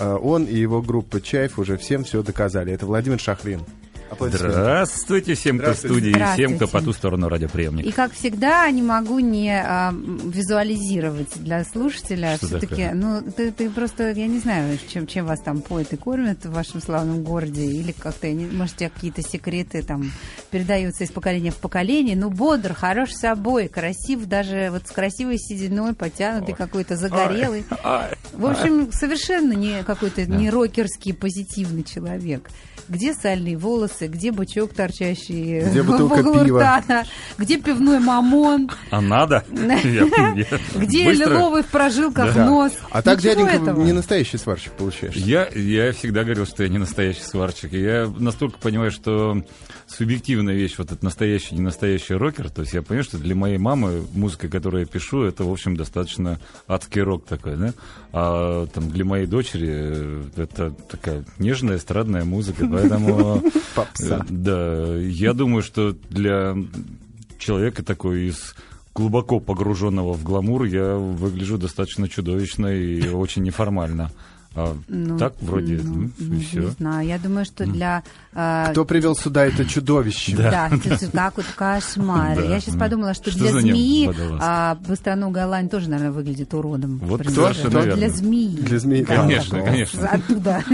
э, он и его группа «Чайф» уже всем все доказали. Это Владимир Шахрин. Здравствуйте всем, кто в студии, и всем, кто по ту сторону радиоприемника. И, как всегда, не могу не а, визуализировать для слушателя. Что Все-таки, такое? ну, ты, ты просто, я не знаю, чем, чем вас там поют и кормят в вашем славном городе, или как-то, может, у тебя какие-то секреты там передаются из поколения в поколение, ну, бодр, хорош собой, красив, даже вот с красивой сединой, потянутый какой-то, загорелый. В общем, совершенно не какой-то не рокерский позитивный человек. Где сальные волосы, где бычок торчащий Где бутылка пива? где пивной мамон, А надо? Где лиловый в прожилках нос. А так, дяденька, не настоящий сварщик получаешь. Я, я всегда говорил, что я не настоящий сварщик. И я настолько понимаю, что субъективная вещь, вот этот настоящий, не настоящий рокер. То есть я понимаю, что для моей мамы музыка, которую я пишу, это, в общем, достаточно адский рок такой, да? А там для моей дочери э, это такая нежная эстрадная музыка, поэтому... Попса. э, Да, я думаю, что для человека такой из глубоко погруженного в гламур я выгляжу достаточно чудовищно и очень неформально. А Ну, так вроде, ну, ну, и Не все. знаю. Я думаю, что для... а, Кто привел сюда это чудовище? Да, это как вот кошмар. Я сейчас подумала, что, для змеи а, быстроногая лань тоже, наверное, выглядит уродом. Вот кто? Для змеи. Для змеи, Конечно, так, конечно. Оттуда?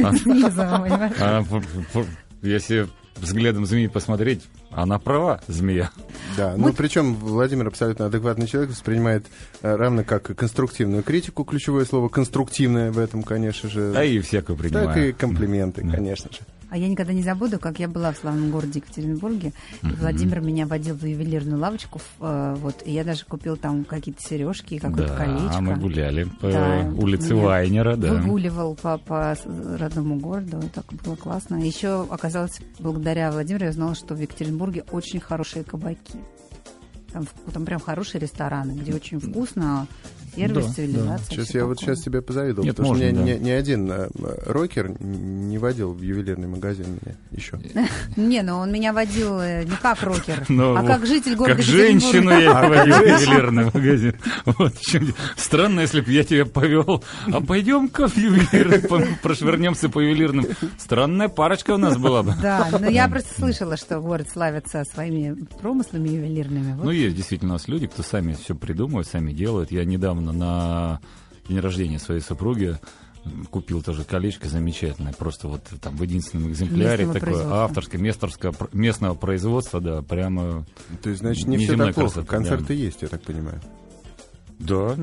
А, если взглядом змеи посмотреть, она права, змея. Да, ну причем Владимир абсолютно адекватный человек, воспринимает э, равно как и конструктивную критику, ключевое слово конструктивное в этом, конечно же, А и всякую так и принимаю. комплименты, Да. конечно же. А я никогда не забуду, как я была в славном городе Екатеринбурге, и Владимир меня водил в ювелирную лавочку, э, вот, и я даже купил там какие-то сережки какое-то Да, колечко. мы гуляли по Да, улице Вайнера, да. Выгуливал по, по родному городу, и так было классно. Еще оказалось, благодаря Владимиру, я знала, что в Екатеринбурге очень хорошие кабаки. Там, там прям хорошие рестораны, где очень вкусно, сервис, Да, цивилизация. Сейчас всё я вот такое. сейчас тебе позавидовал, Нет, потому что можно, ни, да. ни- ни один э, рокер не водил в ювелирный магазин меня еще. Не, ну он меня водил э, не как рокер, Ну, а как житель города Как женщину я водил в ювелирный магазин. Вот. Странно, если бы я тебя повел. А пойдем-ка в ювелирный, по- прошвырнемся по ювелирным. Странная парочка у нас была бы. Да, но я просто слышала, что город славится своими промыслами ювелирными. Вот. Ну, есть действительно у нас люди, кто сами все придумывают, сами делают. Я недавно на день рождения своей супруги купил тоже колечко замечательное, просто вот там в единственном экземпляре, Местного такое авторское, месторское, пр- местного производства, да, прямо... То есть, значит, не все так плохо. красота, Концерты да. есть, я так понимаю. Да,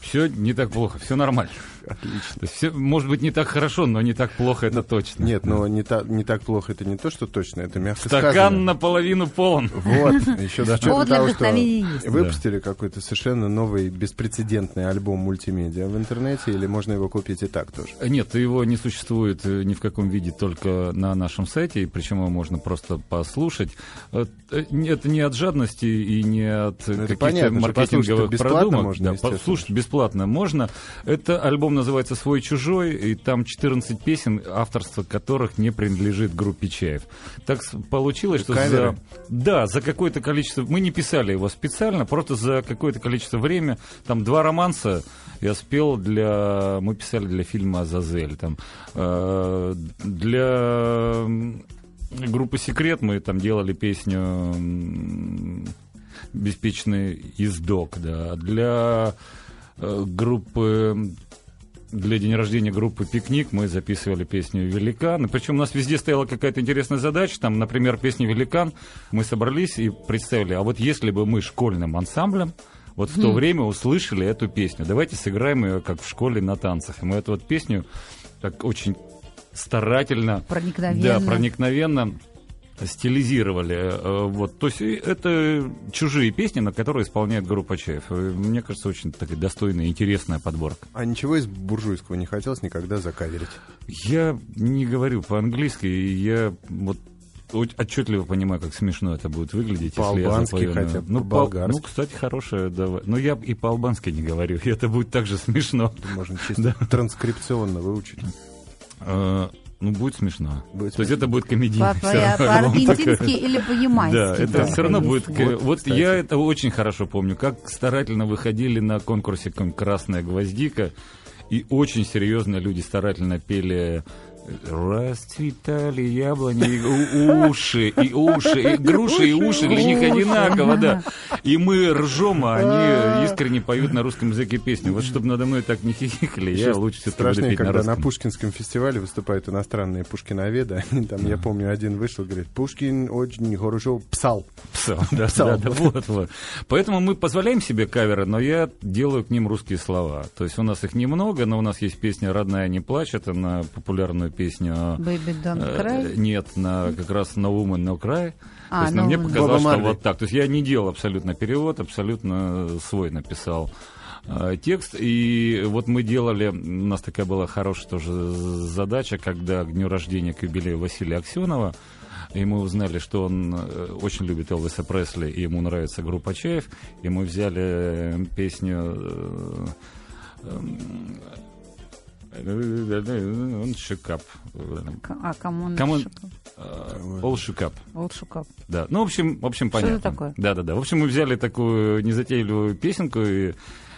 все не так плохо, все нормально. Отлично. То есть всё, может быть, не так хорошо, но не так плохо, это точно. Нет, но не, та- не так плохо, это не то, что точно, это мягко Стакан сказано. наполовину полон. Вот, еще учетом Повод для того, что выпустили какой-то совершенно новый беспрецедентный альбом мультимедиа в интернете, или можно его купить и так тоже? Нет, его не существует э, ни в каком виде, только на нашем сайте, и причем его можно просто послушать. Э, э, Это не от жадности и не от Ну, каких-то маркетинговых продумок. можно, да, послушать бесплатно можно. Это альбом называется «Свой-чужой», и там 14 песен, авторство которых не принадлежит группе Чаев. Так получилось, что Каверы? за... Да, за какое-то количество... Мы не писали его специально, просто за какое-то количество времени. Там два романса я спел для... Мы писали для фильма «Азазель». Там, э, для группы «Секрет» мы там делали песню «Беспечный издок», да. Для группы для день рождения группы «Пикник» мы записывали песню «Великан». Причем у нас везде стояла какая-то интересная задача. Там, например, песня «Великан» мы собрались и представили, а вот если бы мы школьным ансамблем вот в то время услышали эту песню, давайте сыграем ее как в школе на танцах. И мы эту вот песню так очень старательно, Проникновенно. да, проникновенно стилизировали. э, Вот. То есть это чужие песни, на которые исполняет группа Чаев. И Мне кажется, очень такая достойная, интересная подборка. А ничего из буржуйского не хотелось никогда закаверить? Я не говорю по-английски, я вот от- отчетливо понимаю, как смешно это будет выглядеть, если я запою. хотя бы, ну, по- ну, кстати, хорошая, давай. Но я и по-албански не говорю, и это будет также смешно. Можно чисто транскрипционно выучить. Ну, будет смешно. Будет То есть это будет альбом По-аргентински или по-ямайски. Да, это да, все равно будет... Вот, Вот, я это очень хорошо помню, как старательно выходили на конкурсе кон- «Красная гвоздика», И очень серьезно люди старательно пели Расцветали яблони, и уши, и уши, и груши, и уши для них одинаково, да. И мы ржем, а они искренне поют на русском языке песню. Вот чтобы надо мной так не хихикали, я лучше все-таки буду петь когда на. Пушкинском фестивале выступают иностранные пушкиноведы. Они там, я помню, один вышел, говорит, Пушкин очень хорошо псал. Псал, да, Псал. да, вот, вот. Поэтому мы позволяем себе каверы, но я делаю к ним русские слова. То есть у нас их немного, но у нас есть песня «Родная не плачь», это на популярную песню Baby Don't Э, Cry. Нет, на как раз на Woman No Cry. А, То есть, но No мне показалось, что вот так. То есть я не делал абсолютно перевод, абсолютно свой написал э, текст. И вот мы делали, у нас такая была хорошая тоже задача, когда к дню рождения, к юбилею Василия Аксенова, и мы узнали, что он э, очень любит Элвиса Пресли, и ему нравится группа Чаев, и мы взяли э, песню он шикап. А кому он? Кому он- шука- All up. Old Шукап. Да. Ну, в общем, в общем, Что это понятно. такое? Да, да, да. В общем, мы взяли такую незатейливую песенку и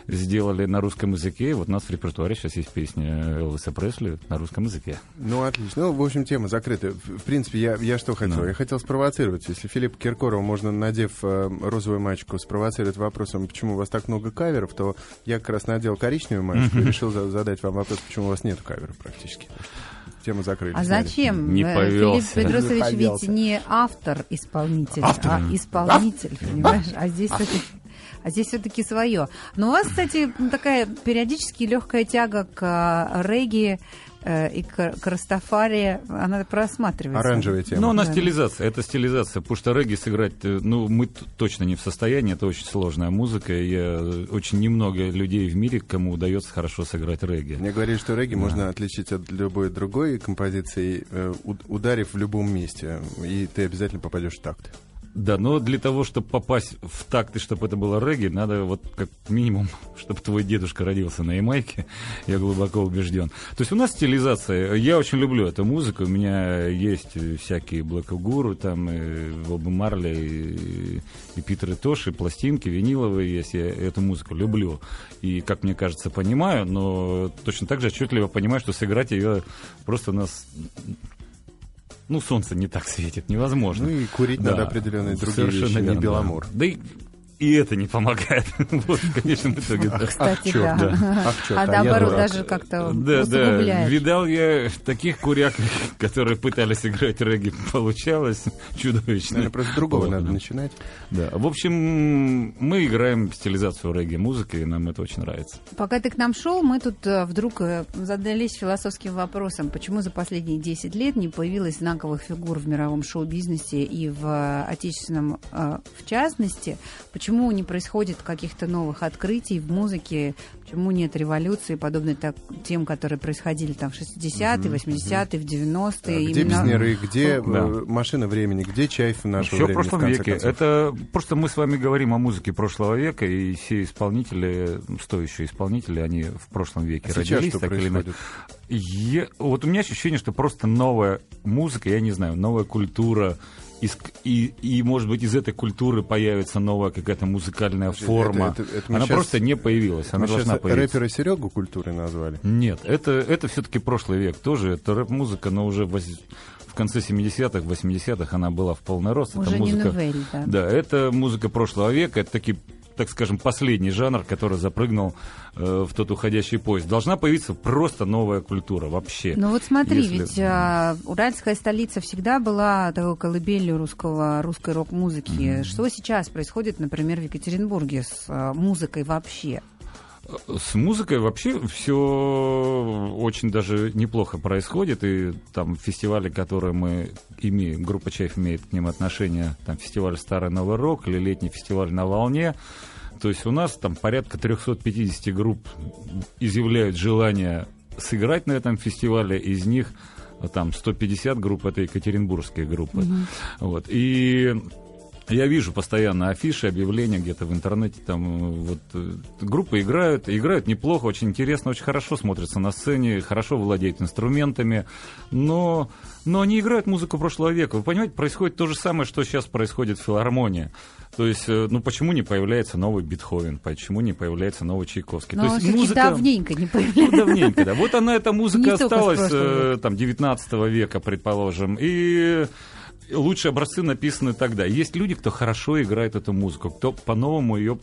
сделали на русском языке. Вот у нас в репертуаре сейчас есть песня Элвиса Пресли на русском языке. Ну, отлично. Ну, в общем, тема закрыта. В, принципе, я, я что хотел? Ну. Я хотел спровоцировать. Если Филиппа Киркорова можно, надев э, розовую мачку, спровоцировать вопросом, почему у вас так много каверов, то я как раз надел коричневую мачку и решил за- задать вам вопрос, почему у вас нет каверов практически. Тему закрыли. А сняли. зачем? Не Э, повелся. Филипп Бедросович Не ведь не автор-исполнитель, Автор. а исполнитель, понимаешь? А здесь все-таки а здесь все-таки свое. Но у вас, кстати, ну, такая периодически легкая тяга к а, регги э, и к, к Растафари, она просматривается. Оранжевая тема. Ну, у нас Да. стилизация. Это стилизация. Потому что регги сыграть, э, ну, мы точно не в состоянии. Это очень сложная музыка. и Я, э, очень немного людей в мире, кому удается хорошо сыграть регги. Мне говорили, что регги можно отличить от любой другой композиции, ударив в любом месте, и ты обязательно попадешь в такт. Да, но для того, чтобы попасть в такт и чтобы это было регги, надо вот как минимум, чтобы твой дедушка родился на Ямайке, я глубоко убежден. То есть у нас стилизация, я очень люблю эту музыку, у меня есть всякие Блэк Гуру, там, и Боба Марли, и, и Питер и Тоши, пластинки виниловые есть, я эту музыку люблю. И, как мне кажется, понимаю, но точно так же отчетливо понимаю, что сыграть ее просто нас... Ну, солнце не так светит, невозможно. Ну и курить Да, надо определенные другие совершенно вещи, не верно, беломор. Да, Да и, и это не помогает. вот, в конечном итоге. да. Кстати, чёрт, да. да. Ах, А а наоборот, даже как-то Да, да, видал я таких куряк, которые пытались играть регги, получалось чудовищно. Наверное, просто с другого Вот, надо да. начинать. Да, в общем, мы играем стилизацию регги музыки, и нам это очень нравится. Пока ты к нам шел, мы тут э, вдруг э, задались философским вопросом, почему за последние 10 лет не появилось знаковых фигур в мировом шоу-бизнесе и в э, отечественном в частности, почему не происходит каких-то новых открытий в музыке, почему нет революции, подобной так, тем, которые происходили там в 60-е, 80-е, в 90-е. А Где именно- Безнеры, где Да. э, машина времени, где Чайф нашего Все в времени, прошлом конце веке. концов? Это просто мы с вами говорим о музыке прошлого века, и все исполнители, стоящие исполнители, они в прошлом веке А сейчас родились, что так или иначе. происходит? Я- вот у меня ощущение, что просто новая музыка, я не знаю, новая культура, из- и, и, может быть, из этой культуры появится новая какая-то музыкальная форма. это- это мы она щас- просто не появилась, она Мы сейчас должна появиться. рэпера Серегу культурой назвали. Нет, это, это все-таки прошлый век тоже. Это рэп-музыка, но уже воз- в конце 70-х, 80-х она была в полный рост. Уже это не музыка, новель, да. Да, это музыка прошлого века, это такие так скажем, последний жанр, который запрыгнул э, в тот уходящий поезд. Должна появиться просто новая культура вообще. Ну вот смотри, Если- ведь а, уральская столица всегда была такой колыбелью русского, русской рок-музыки. Что сейчас происходит, например, в Екатеринбурге с а, музыкой вообще? С музыкой вообще все очень даже неплохо происходит. И там фестивали, которые мы имеем, группа Чайф имеет к ним отношение, там фестиваль Старый Новый Рок или летний фестиваль на волне. То есть у нас там порядка 350 групп изъявляют желание сыграть на этом фестивале, из них э, там 150 групп это екатеринбургские группы. Вот. И Я вижу постоянно афиши, объявления где-то в интернете. Там вот э, группы играют, играют неплохо, очень интересно, очень хорошо смотрятся на сцене, хорошо владеют инструментами, но, но они играют музыку прошлого века. Вы понимаете, происходит то же самое, что сейчас происходит в филармонии. То есть, э, ну почему не появляется новый Бетховен, почему не появляется новый Чайковский? Но то есть музыка... давненько не появляется. Ну, давненько, да. Вот она, эта музыка не осталась, э, там, 19 века, предположим, и лучшие образцы написаны тогда. Есть люди, кто хорошо играет эту музыку, кто по-новому ее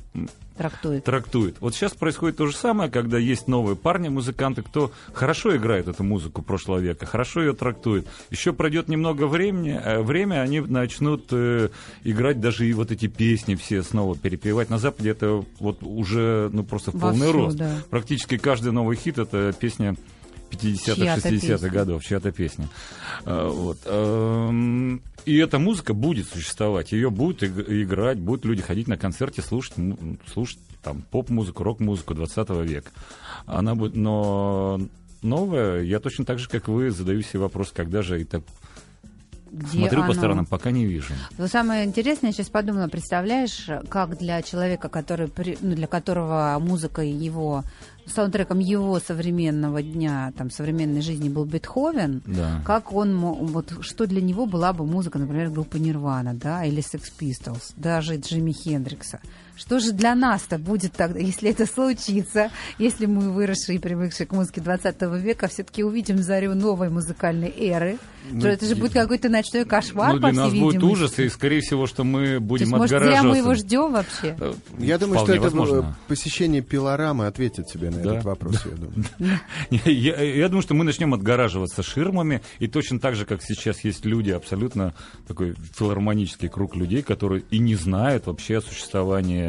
трактует. трактует. Вот сейчас происходит то же самое, когда есть новые парни, музыканты, кто хорошо играет эту музыку прошлого века, хорошо ее трактует. Еще пройдет немного времени, э, время они начнут э, играть даже и вот эти песни все снова перепевать. На Западе это вот уже ну просто в полный рост. Да. Практически каждый новый хит это песня 50-х, 60-х годов, чья-то песня. А, вот. И эта музыка будет существовать, ее будут играть, будут люди ходить на концерте, слушать, слушать там поп-музыку, рок-музыку 20 века. Она будет, но новая, я точно так же, как вы, задаю себе вопрос, когда же это где Смотрю оно? по сторонам, пока не вижу. Но самое интересное, я сейчас подумала, представляешь, как для человека, который, ну, для которого музыка его саундтреком его современного дня, там, современной жизни был Бетховен, да. как он, вот, что для него была бы музыка, например, группы Нирвана, да, или Sex Pistols, даже Джимми Хендрикса. Что же для нас-то будет тогда, если это случится, если мы, выросшие и привыкшие к музыке 20 века, все-таки увидим зарю новой музыкальной эры? Ну, это же будет какой-то ночной кошмар, ну, для нас будет ужас, и, скорее всего, что мы будем То есть. Может, зря мы его ждем вообще? Э, я думаю, что это возможно. посещение пилорамы ответит тебе на да? этот вопрос, я думаю. Я думаю, что мы начнем отгораживаться ширмами, и точно так же, как сейчас есть люди, абсолютно такой филармонический круг людей, которые и не знают вообще о существовании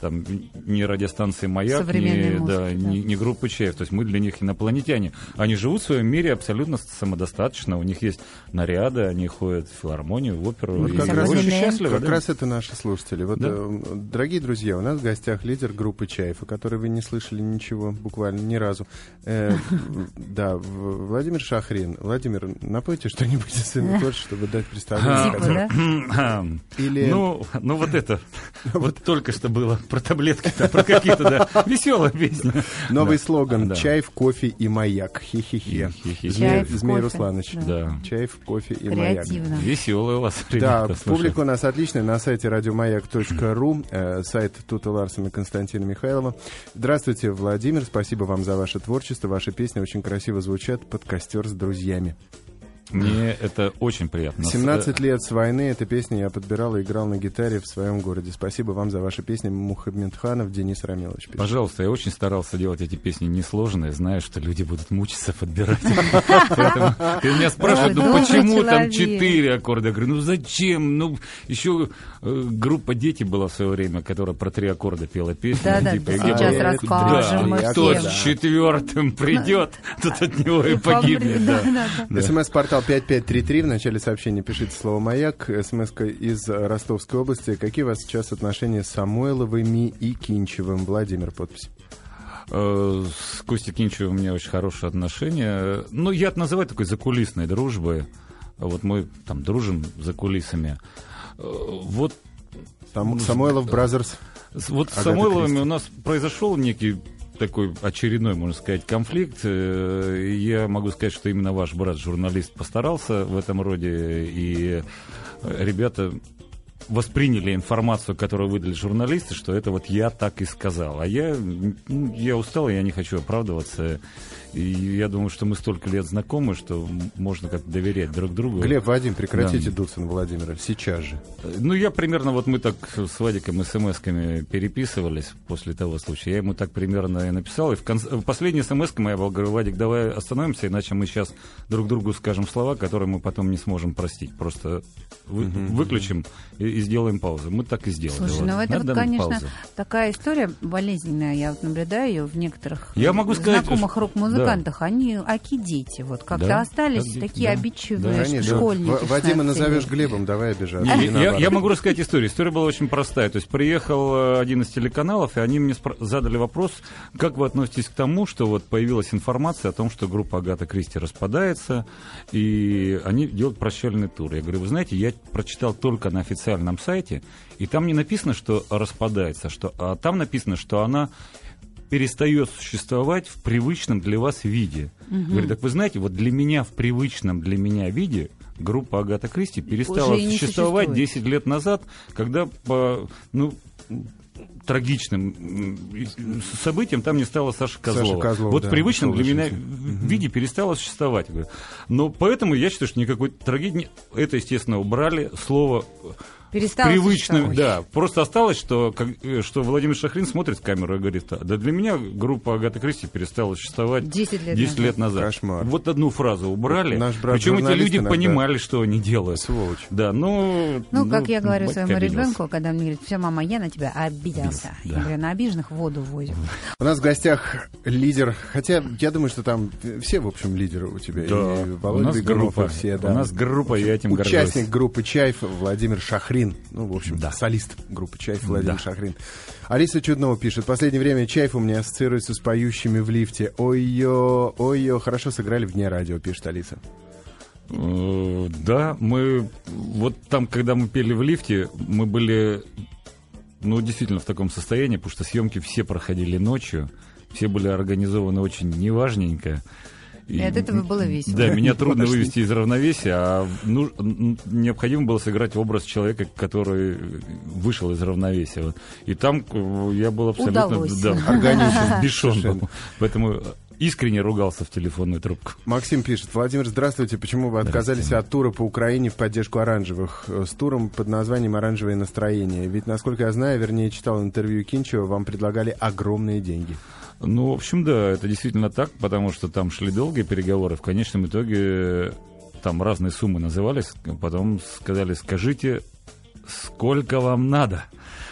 там не радиостанции «Маяк», не, музыки, да, да. Не, не группы «Чаев». То есть мы для них инопланетяне. Они живут в своем мире абсолютно самодостаточно. У них есть наряды, они ходят в филармонию, в оперу. Вот как раз, очень счастливы. Как да? раз это наши слушатели. Вот, да? э, дорогие друзья, у нас в гостях лидер группы «Чаев», о которой вы не слышали ничего буквально ни разу. Э, да, Владимир Шахрин. Владимир, напойте что-нибудь из своего творчества, чтобы дать представление. Или... Ну, ну, вот это. Вот только что было про таблетки, про какие-то, да, веселые песни. Новый слоган «Чай в кофе и маяк». Хи-хи-хи. Змей Русланович. Да. Чай в кофе и маяк. Веселый у вас, Да, публика у нас отличная на сайте радиомаяк.ру, э, сайт Тута Ларсона и Константина Михайлова. Здравствуйте, Владимир, спасибо вам за ваше творчество. Ваши песни очень красиво звучат под костер с друзьями. Мне это очень приятно. 17 лет с войны. Эта песня я подбирал и играл на гитаре в своем городе. Спасибо вам за ваши песни. Мухаммедханов Денис Рамилович. Пишет. Пожалуйста, я очень старался делать эти песни несложные, зная, что люди будут мучиться подбирать. Ты меня спрашиваешь, ну почему там четыре аккорда? Я говорю, ну зачем? Ну, еще э, группа «Дети» была в свое время, которая про три аккорда пела песню. Да, да, типа, сейчас расскажем. Кто с четвертым придет, тот от него и погибнет. СМС-портал Портал 5533. В начале сообщения пишите слово «Маяк». смс из Ростовской области. Какие у вас сейчас отношения с Самойловыми и Кинчевым? Владимир, подпись. Э, с Костей Кинчевым у меня очень хорошие отношения. Ну, я это называю такой закулисной дружбой. Вот мы там дружим за кулисами. Э, вот Сам, Самойлов Brothers. Вот с Самойловыми у нас произошел некий такой очередной, можно сказать, конфликт. Э, я могу сказать, что именно ваш брат-журналист постарался в этом роде, и ребята восприняли информацию, которую выдали журналисты, что это вот я так и сказал. А я, я устал, я не хочу оправдываться. И я думаю, что мы столько лет знакомы, что можно как-то доверять друг другу. Глеб, Вадим, прекратите да. дуться на Владимира. Сейчас же. Ну, я примерно, вот мы так с Вадиком смс-ками переписывались после того случая. Я ему так примерно и написал. И в, конце, в последней смс была, говорю, Вадик, давай остановимся, иначе мы сейчас друг другу скажем слова, которые мы потом не сможем простить. Просто вы, угу. выключим и, и сделаем паузу. Мы так и сделали. Слушай, вот. ну это вот, конечно, паузу. такая история болезненная. Я вот наблюдаю ее в некоторых я могу сказать, знакомых рок-музыкантов музыкантах, они аки дети. Вот как-то Да, остались как дети, такие да. обидчивые Конечно. школьники. Вадима 16 назовешь. Глебом, давай обижаться. Я, я могу рассказать историю. История была очень простая. То есть приехал э, один из телеканалов, и они мне задали вопрос, как вы относитесь к тому, что вот появилась информация о том, что группа Агата Кристи распадается, и они делают прощальный тур. Я говорю, вы знаете, я прочитал только на официальном сайте, и там не написано, что распадается, что, а там написано, что она перестает существовать в привычном для вас виде. Говорю, так вы знаете, вот для меня в привычном для меня виде группа Агата Кристи перестала существовать существует. 10 лет назад, когда по ну, трагичным м, событием там не стало Саши Козлова. Козлова, вот да, в привычном для меня солнечница. виде перестала существовать. Но поэтому я считаю, что никакой трагедии... Это, естественно, убрали слово Перестала привычным, да. Просто осталось, что, как, э, что Владимир Шахрин смотрит в камеру и говорит, «А, да для меня группа Агата Кристи перестала существовать 10 лет 10 назад. лет назад. Кошмар. Вот одну фразу убрали. Наш брат Причем эти люди иногда- понимали, что они делают. Сволочь. Да, ну... Ну, как я говорю своему обиделся. ребенку, когда он мне говорит, все, мама, я на тебя обиделся. Да. Я говорю, на обиженных воду возим. У нас в гостях лидер, хотя я думаю, что там все, в общем, лидеры у тебя. Да, И у нас группа. все, У да. нас группа, я этим Участник горжусь. группы «Чайф» Владимир Шахрин. Ну, в общем, Да. солист группы «Чайф» Владимир Да. Шахрин. Алиса Чуднова пишет. В последнее время «Чайф» у меня ассоциируется с поющими в лифте. Ой-ё, ой-ё, хорошо сыграли вне радио, пишет Алиса. Э, Да, мы вот там, когда мы пели в лифте, мы были, ну, действительно в таком состоянии, потому что съемки все проходили ночью, все были организованы очень неважненько. И от этого было весело. Да, меня трудно Неважненько. вывести из равновесия, а ну, необходимо было сыграть образ человека, который вышел из равновесия. Вот. И там э, я был абсолютно Удалось. да, Органично. бешен. Поэтому искренне ругался в телефонную трубку. Максим пишет. Владимир, здравствуйте. Почему вы отказались от тура по Украине в поддержку оранжевых? Э, С туром под названием «Оранжевое настроение». Ведь, насколько я знаю, вернее, читал интервью Кинчева, вам предлагали огромные деньги. Ну, в общем, да, это действительно так, потому что там шли долгие переговоры. В конечном итоге там разные суммы назывались, потом сказали, скажите, сколько вам надо.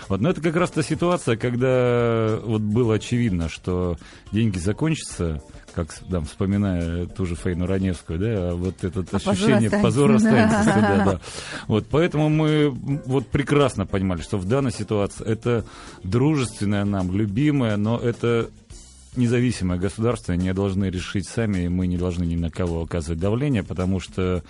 Вот, но это как раз та ситуация, когда вот было очевидно, что деньги закончатся, как там, вспоминая ту же Фейну Раневскую, да, а вот это А позор ощущение останется. позора останется. да, да. Вот поэтому мы вот прекрасно понимали, что в данной ситуации это дружественное нам, любимое, но это независимое государство, они должны решить сами, и мы не должны ни на кого оказывать давление, потому что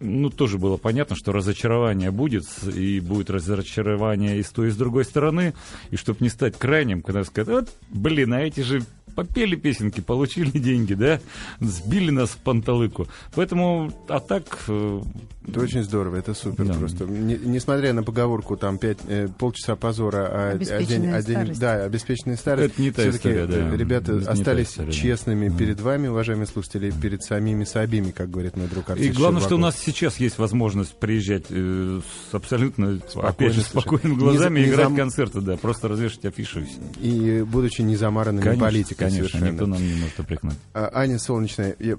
ну, тоже было понятно, что разочарование будет, и будет разочарование и с той, и с другой стороны, и чтобы не стать крайним, когда сказать, вот, блин, а эти же попели песенки, получили деньги, да, сбили нас в панталыку. Поэтому, а так, э, Это очень здорово, это супер Да. просто. Не- несмотря на поговорку там пять, э, полчаса позора, а, а день, Обеспеченная а день- да, обеспеченная старость. Это не та история, да. э, Ребята Это не та остались история, да. честными перед вами, уважаемые слушатели, перед самими собими, как говорит мой друг И артист главное, что у Щербаков. нас сейчас есть возможность приезжать э, с абсолютно, опять же, совершенно. спокойными Не глазами за- и не играть зам- концерты, да, просто развешать афишу. и. И будучи не замаранными Конечно, политикой конечно, совершенно. никто нам не может упрекнуть. А, Аня Солнечная, я-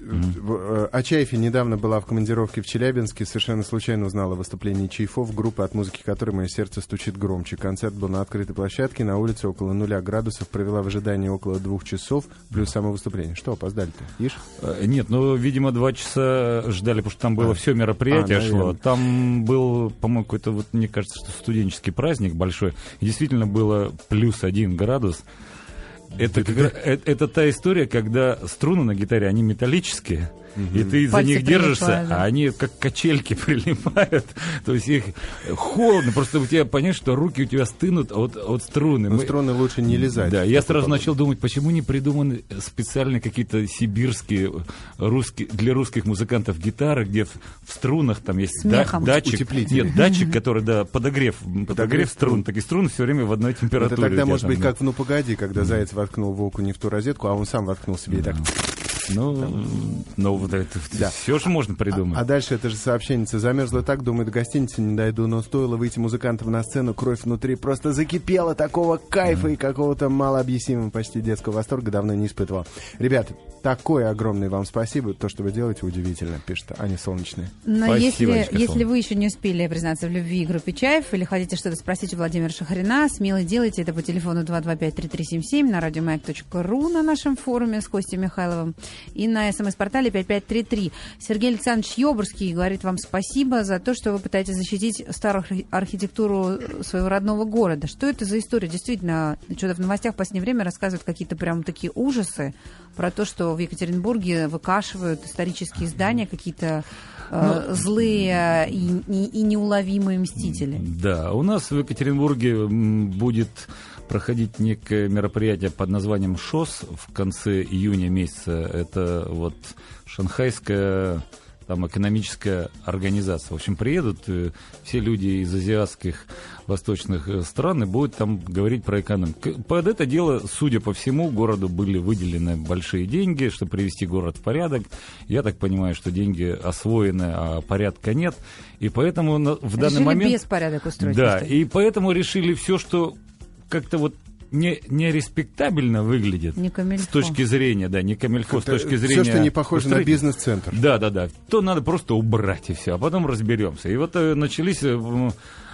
в- э, о Чайфе недавно была в командировке в Челябинске, совершенно случайно узнала о выступлении Чайфов, группы, от музыки которой мое сердце стучит громче. Концерт был на открытой площадке, на улице около нуля градусов, провела в ожидании около двух часов, плюс само выступление. Что, опоздали-то? Ишь? Э, Нет, ну, видимо, два часа ждали, потому что там было А. все мероприятие А, шло. Там был, по-моему, какой-то, вот, мне кажется, что студенческий праздник большой. И действительно было плюс один градус. Это, как раз- э- это та история, когда струны на гитаре, они металлические, и ты за Пальцы них держишься, да. а они как качельки прилипают. То есть их холодно, просто у тебя понятно, что руки у тебя стынут от, от струны. Ну, Мы- струны лучше не лизать. да, в я сразу погоду. начал думать, почему не придуманы специальные какие-то сибирские русские для русских музыкантов гитары, где в, в струнах там есть мехом. датчик, Утеплители. нет датчик, который да подогрев, подогрев струн, струн. такие струны все время в одной Это температуре. у тогда может там, быть да. как в «Ну погоди», когда Заяц воткнул волку не в ту розетку, а он сам воткнул себе и так Ну, ну вот это Да. все же можно придумать. А дальше это же сообщение замерзла так, думает, до гостиницы не дойду, но стоило выйти музыкантам на сцену, кровь внутри просто закипела такого кайфа и какого-то малообъяснимого почти детского восторга давно не испытывал. Ребята, такое огромное вам спасибо, то, что вы делаете, удивительно, пишет Аня Солнечная. Но Спасибо, если, Анечка если Солнце. вы еще не успели признаться в любви группе Чаев или хотите что-то спросить у Владимира Шахарина, смело делайте это по телефону 225-3377 на радиомаяк.ру на нашем форуме с Костей Михайловым и на смс-портале 5533. Сергей Александрович Йобурский говорит вам спасибо за то, что вы пытаетесь защитить старую архи- архитектуру своего родного города. Что это за история? Действительно, что-то в новостях в последнее время рассказывают какие-то прям такие ужасы про то, что в Екатеринбурге выкашивают исторические здания, какие-то э, злые и, и- и неуловимые мстители. Да, у нас в Екатеринбурге будет проходить некое мероприятие под названием ШОС в конце июня месяца. Это вот шанхайская там экономическая организация. В общем, приедут э, все люди из азиатских восточных э, стран и будут там говорить про экономику. Под это дело, судя по всему, городу были выделены большие деньги, чтобы привести город в порядок. Я так понимаю, что деньги освоены, а порядка нет. И поэтому в данный Решили момент... беспорядок устроить. Да, и поэтому решили все, что как-то вот не, не респектабельно выглядит Не камильфо. с точки зрения, да, не камильфо, с точки зрения... Все, что не похоже на бизнес-центр. Да, да, да. То надо просто убрать и все, а потом разберемся. И вот э, начались э,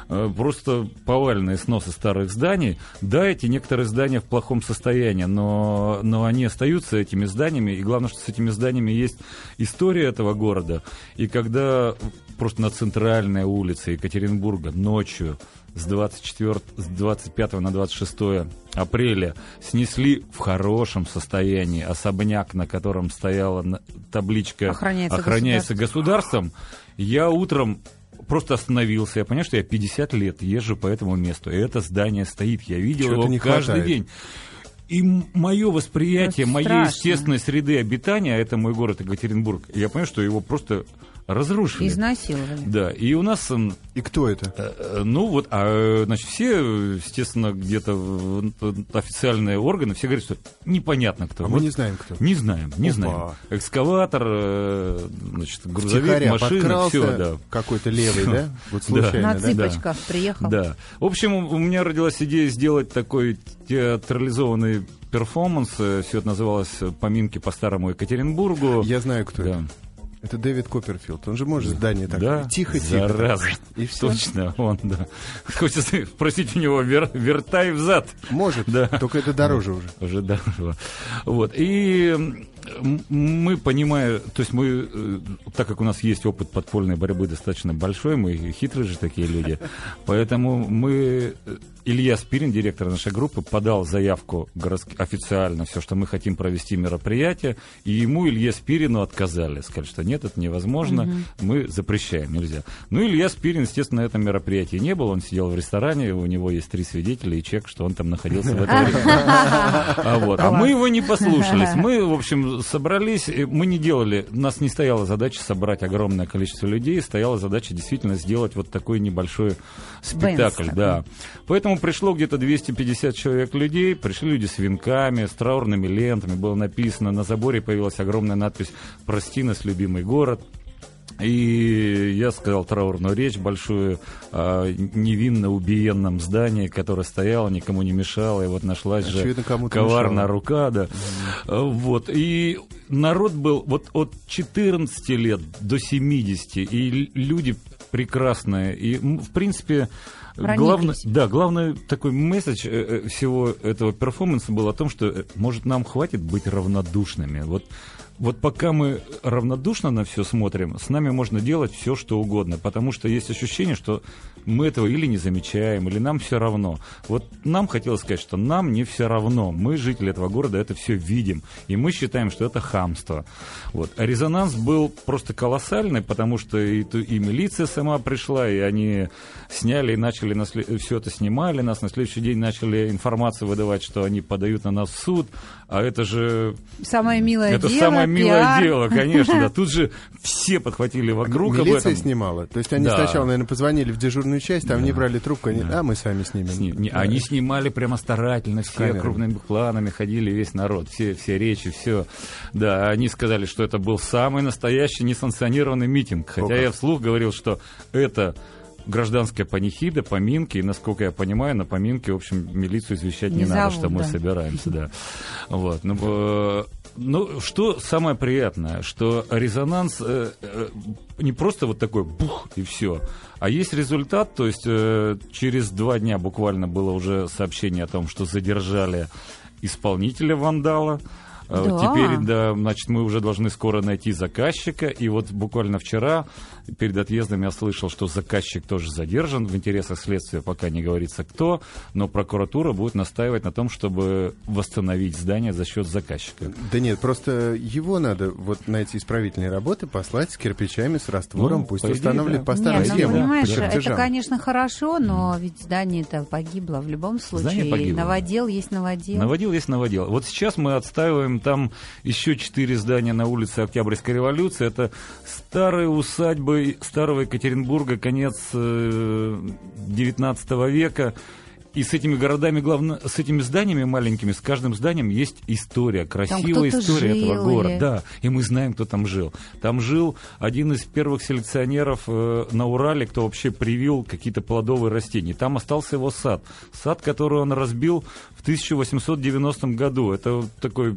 э, просто повальные сносы старых зданий. Да, эти некоторые здания в плохом состоянии, но, но они остаются этими зданиями. И главное, что с этими зданиями есть история этого города. И когда просто на центральной улице Екатеринбурга ночью с, 24, с 25 на 26 апреля снесли в хорошем состоянии особняк, на котором стояла табличка Охраняется «Охраняется государством», я утром просто остановился. Я понимаю, что я 50 лет езжу по этому месту, и это здание стоит. Я видел Чего-то его не каждый хватает. день. И мое восприятие, моей страшно. естественной среды обитания, это мой город Екатеринбург, я понимаю, что его просто разрушили. Изнасиловали. Да, и у нас м, И кто это? Э, э, Ну вот, а, э, значит, все, естественно, где-то официальные органы, все говорят, что непонятно кто. А Вот мы не знаем, кто. Не знаем, не Опа. знаем. Экскаватор, значит, грузовик, Втихаря машина, все, да. какой-то левый, Всё. да? Вот Да. случайно, На да? цыпочках приехал. Да. В общем, у у меня родилась идея сделать такой театрализованный перформанс. Все это называлось «Поминки по старому Екатеринбургу». Я знаю, кто Да. это. Это Дэвид Копперфилд. Он же может здание так Да, тихо-тихо. зараза. И всё. Точно, он, да. Хочется спросить у него, вер, вертай взад. Может, Да. только это дороже уже. Уже дорого. Вот. И мы, понимая, то есть мы, э, так как у нас есть опыт подпольной борьбы достаточно большой, мы хитрые же такие люди, поэтому мы, э, Илья Спирин, директор нашей группы, подал заявку официально, все, что мы хотим провести мероприятие, и ему, Илье Спирину, отказали. Сказали, что нет, это невозможно, мы запрещаем, нельзя. Ну, Илья Спирин, естественно, на этом мероприятии не был, он сидел в ресторане, у него есть три свидетеля и чек, что он там находился в это время. А, а мы его не послушались. Мы, в общем, собрались, мы не делали, у нас не стояла задача собрать огромное количество людей, стояла задача действительно сделать вот такой небольшой спектакль. Бенс Да. Поэтому пришло где-то 250 человек людей, пришли люди с венками, с траурными лентами, было написано, на заборе появилась огромная надпись «Прости нас, любимый город». И я сказал траурную речь большую о невинно убиенном здании, которое стояло, никому не мешало, и вот нашлась же Очевидно, кому-то коварная мешало. рука, да. А, Вот. И народ был вот от 14 лет до 70, и люди прекрасные. И, в принципе, главное, да, главный такой месседж э, э, всего этого перформанса был о том, что, э, может, нам хватит быть равнодушными. Вот вот пока мы равнодушно на все смотрим, с нами можно делать все, что угодно, потому что есть ощущение, что мы этого или не замечаем, или нам все равно. Вот нам хотелось сказать, что нам не все равно. Мы, жители этого города, это все видим, и мы считаем, что это хамство. Вот. А резонанс был просто колоссальный, потому что и, и милиция сама пришла, и они сняли и начали все это снимали нас, на следующий день начали информацию выдавать, что они подают на нас в суд. А это же... Самое милое это дело, самое милое пиар. дело, конечно, да. Тут же все подхватили вокруг об Милиция этом. снимала. То есть они Да. сначала, наверное, позвонили в дежурную часть, там не брали трубку, они, а мы сами снимем. Сни- не- Да. Они снимали прямо старательно, все камерами. крупными планами, ходили весь народ, все, все речи, все. Да, они сказали, что это был самый настоящий несанкционированный митинг. Хотя как. я вслух говорил, что это гражданская панихида, поминки, и, насколько я понимаю, на поминки, в общем, милицию извещать не, Не надо, зовут, что мы да. собираемся, да. Вот. Ну, э, ну, что самое приятное, что резонанс э, э, не просто вот такой бух и все, а есть результат, то есть э, через два дня буквально было уже сообщение о том, что задержали исполнителя вандала. Э, Да. Теперь, да, значит, мы уже должны скоро найти заказчика. И вот буквально вчера, перед отъездом, я слышал, что заказчик тоже задержан. В интересах следствия пока не говорится кто, но прокуратура будет настаивать на том, чтобы восстановить здание за счет заказчика. Да нет, просто его надо вот на эти исправительные работы послать с кирпичами, с раствором, Ну, пусть идее, устанавливает да. по Нет, ну, схемам. понимаешь, по это, конечно, хорошо, но ведь здание-то погибло в любом случае. Здание погибло. Новодел есть новодел. Новодел есть новодел. Вот сейчас мы отстаиваем там еще четыре здания на улице Октябрьской революции. Это старые усадьбы старого Екатеринбурга, конец э, 19 века. И с этими городами, главное, с этими зданиями маленькими, с каждым зданием есть история, красивая история жил этого города. или- Да, и мы знаем, кто там жил. Там жил один из первых селекционеров э, на Урале, кто вообще привил какие-то плодовые растения. Там остался его сад. Сад, который он разбил в 1890 году. Это такой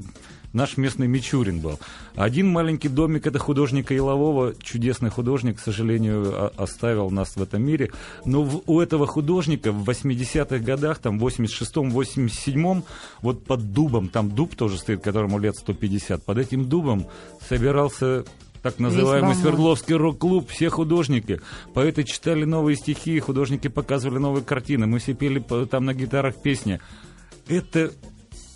наш местный Мичурин был. Один маленький домик это художника Илового, чудесный художник, к сожалению, оставил нас в этом мире. Но в- у этого художника в 80-х годах, там, в 86-м, 87-м, вот под дубом, там дуб тоже стоит, которому лет 150, под этим дубом собирался так называемый. Свердловский рок-клуб, все художники. Поэты читали новые стихи, художники показывали новые картины, мы все пели там на гитарах песни. Это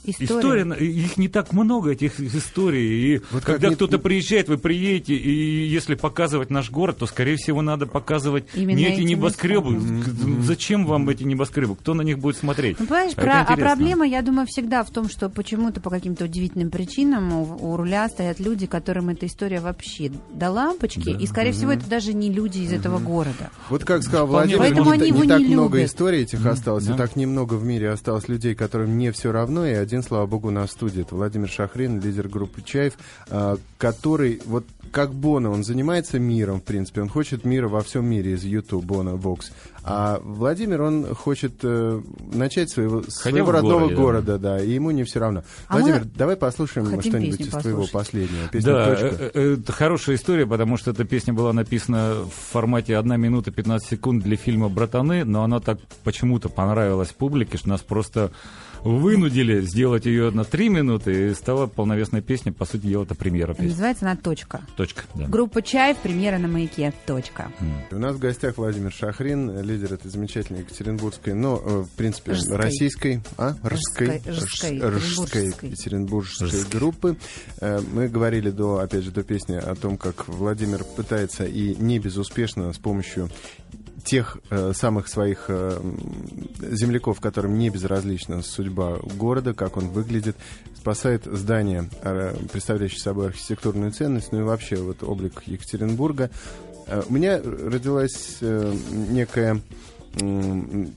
История. История, их не так много, этих историй. И Вот как когда не- кто-то приезжает, вы приедете, и если показывать наш город, то, скорее всего, надо показывать Именно не эти небоскребы. места. К- Зачем вам эти небоскребы? Кто на них будет смотреть? Ну, понимаешь, А про- а проблема, я думаю, всегда в том, что почему-то по каким-то удивительным причинам у, у руля стоят люди, которым эта история вообще до лампочки, и, скорее всего, это даже не люди из этого города. Вот как сказал Вполне Владимир, Поэтому не, они не его так не много любят. историй этих осталось, да. и так немного в мире осталось людей, которым не все равно, и один, слава богу, на студии. Это Владимир Шахрин, лидер группы Чаев, а, который, вот как Бона, он занимается миром, в принципе, он хочет мира во всем мире из YouTube, Бона, Вокс. А Владимир, он хочет э, начать своего, своего родного городе, да. города, да. и ему не все равно. А Владимир, мы давай послушаем что-нибудь из твоего последнего. Песня Да, «Точка». э, э, это хорошая история, потому что эта песня была написана в формате 1 минута 15 секунд для фильма «Братаны», но она так почему-то понравилась публике, что нас просто вынудили сделать ее на 3 минуты, и стала полновесная песня. По сути дела, это премьера песни. Называется она «Точка». Точка. да. Группа «Чаев», премьера на маяке «Точка». У нас в гостях Владимир Шахрин, лидер этой замечательной екатеринбургской, но, э, в принципе, Ржской. российской, а? Ржской, Ржской, Ржской, Рж- Ржской Екатеринбургской. Ржской. группы. Э, Мы говорили до, опять же, до песни о том, как Владимир пытается и не безуспешно с помощью тех э, самых своих э, земляков, которым не безразлична судьба города, как он выглядит, спасает здание, э, представляющее собой архитектурную ценность, ну и вообще вот облик Екатеринбурга. Э, у меня родилась э, некая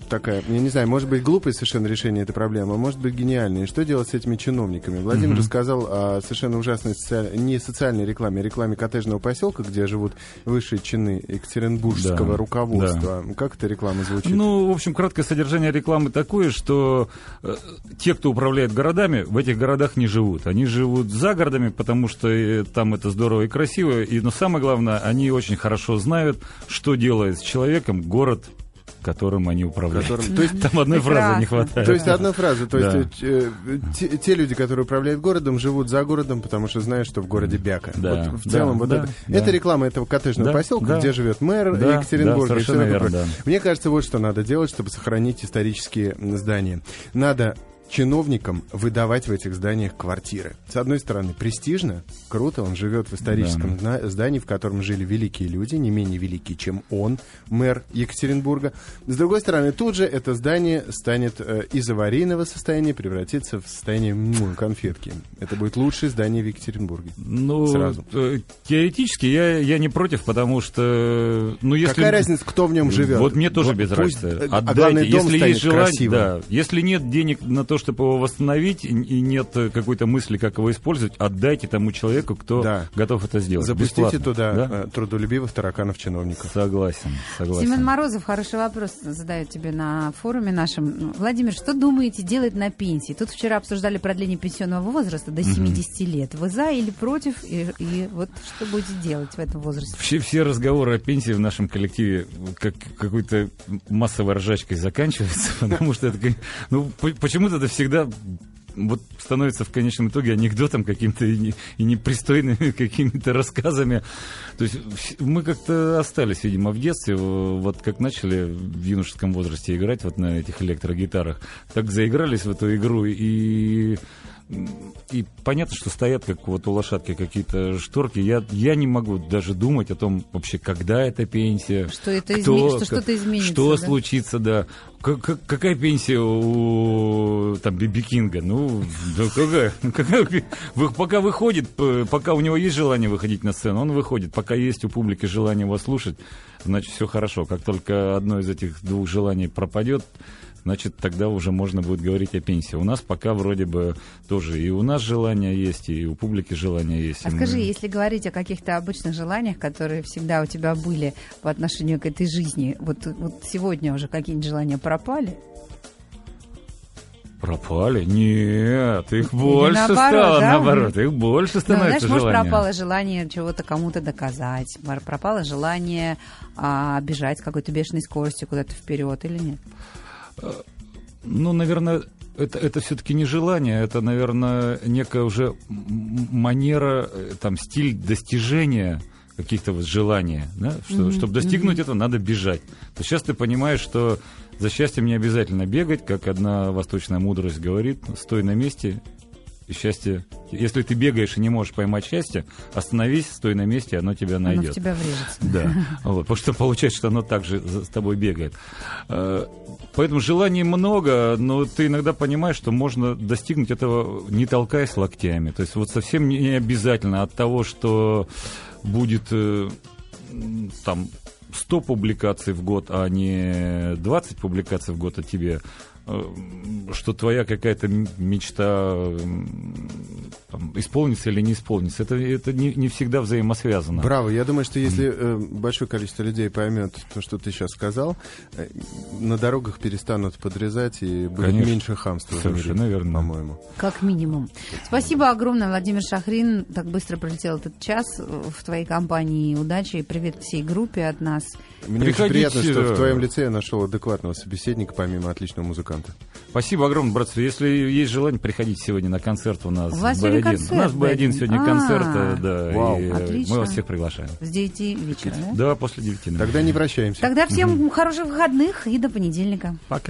такая, я не знаю, может быть, глупое совершенно решение этой проблемы, а может быть, гениальное. И Что делать с этими чиновниками? Владимир рассказал о совершенно ужасной социаль- не социальной рекламе, а рекламе коттеджного поселка, где живут высшие чины екатеринбургского Да, руководства. Как эта реклама звучит? Ну, в общем, краткое содержание рекламы такое, что э, те, кто управляет городами, в этих городах не живут. Они живут за городами, потому что э, там это здорово и красиво. И, но самое главное, они очень хорошо знают, что делает с человеком город, которым они управляют. Которым- то есть- Там одной фразы не хватает. То есть одна фраза, то Да. есть э, те, те люди, которые управляют городом, живут за городом, потому что знают, что в городе бяка. Да, Вот в да, целом вот да, это, да. это реклама этого коттеджного Да, поселка, да. где живет мэр Да, Екатеринбурга. да, и верно. Мне кажется, вот что надо делать, чтобы сохранить исторические здания. Надо чиновникам выдавать в этих зданиях квартиры. С одной стороны, престижно, круто, он живет в историческом зна- здании, в котором жили великие люди, не менее великие, чем он, мэр Екатеринбурга. С другой стороны, тут же это здание станет э, из аварийного состояния превратиться в состояние м, конфетки. Это будет лучшее здание в Екатеринбурге. Ну, Сразу. э, теоретически я, я не против, потому что... Ну, если... Какая разница, кто в нем живет? Вот мне тоже Вот без разницы. а Отдайте, дом если станет есть желание, да. Если нет денег на то, чтобы его восстановить, и- нет э, какой-то мысли, как его использовать, отдайте тому человеку, кто Да. готов это сделать. Запустите Бесплатно. туда Да? э, трудолюбивых тараканов-чиновников. Согласен, согласен. Семен Морозов хороший вопрос задает тебе на форуме нашем. Владимир, что думаете делать на пенсии? Тут вчера обсуждали продление пенсионного возраста до 70 лет. Вы за или против? И, и вот что будете делать в этом возрасте? Все, все разговоры о пенсии в нашем коллективе как какой-то массовой ржачкой заканчиваются, потому что это, ну, по- почему-то это всегда вот становится в конечном итоге анекдотом каким-то и, не- и непристойными какими-то рассказами. То есть мы как-то остались, видимо, в детстве, вот как начали в юношеском возрасте играть вот на этих электрогитарах, так заигрались в эту игру и и понятно, что стоят как вот у лошадки какие-то шторки. Я, я не могу даже думать о том вообще, когда эта пенсия. Что это кто, изме- что что-то изменится, Что да? случится, да. Как- как- какая пенсия у там Биби Кинга? Ну, да какая? какая пока выходит, пока у него есть желание выходить на сцену, он выходит. Пока есть у публики желание его слушать, значит, все хорошо. Как только одно из этих двух желаний пропадет, значит, тогда уже можно будет говорить о пенсии. У нас пока вроде бы тоже и у нас желание есть, и у публики желание есть. А И мы- скажи, если говорить о каких-то обычных желаниях, которые всегда у тебя были по отношению к этой жизни, вот, вот сегодня уже какие-нибудь желания пропали? Пропали? Нет, их больше наоборот, стало, да? наоборот, их больше Ну, становится знаешь, может, желание. пропало желание чего-то кому-то доказать, пропало желание а, бежать с какой-то бешеной скоростью куда-то вперед или нет? Ну, наверное, это, это все-таки не желание, это, наверное, некая уже манера, э, там, стиль достижения каких-то вот желаний, да? Что, чтобы достигнуть этого, надо бежать. То сейчас ты понимаешь, что за счастьем не обязательно бегать, как одна восточная мудрость говорит, стой на месте, и счастье... Если ты бегаешь и не можешь поймать счастье, остановись, стой на месте, оно тебя Оно найдет. в тебя врежется. Да, вот, потому что получается, что оно также с тобой бегает. Э, Поэтому желаний много, но ты иногда понимаешь, что можно достигнуть этого, не толкаясь локтями. То есть вот совсем не обязательно от того, что будет э, там 100 публикаций в год, а не 20 публикаций в год о тебе, что твоя какая-то мечта там, исполнится или не исполнится. Это, это не, не всегда взаимосвязано. Браво. Я думаю, что если э, большое количество людей поймет то, что ты сейчас сказал, э, на дорогах перестанут подрезать и будет Конечно. меньше хамства Совершенно мире, верно. по-моему. Как минимум. Спасибо огромное, Владимир Шахрин. Так быстро пролетел этот час в твоей компании. Удачи и привет всей группе от нас. Мне очень приятно, что в твоем лице я нашел адекватного собеседника, помимо отличного музыканта. Спасибо огромное, братцы. Если есть желание, приходите сегодня на концерт у нас. У вас в сегодня B1. концерт, У нас Б1. B1 сегодня А, концерт, э, да. Вау. и, э, Отлично. мы вас всех приглашаем. С 9 вечера, да? Да, после девяти. Тогда не прощаемся. Тогда всем хороших выходных и до понедельника. Пока.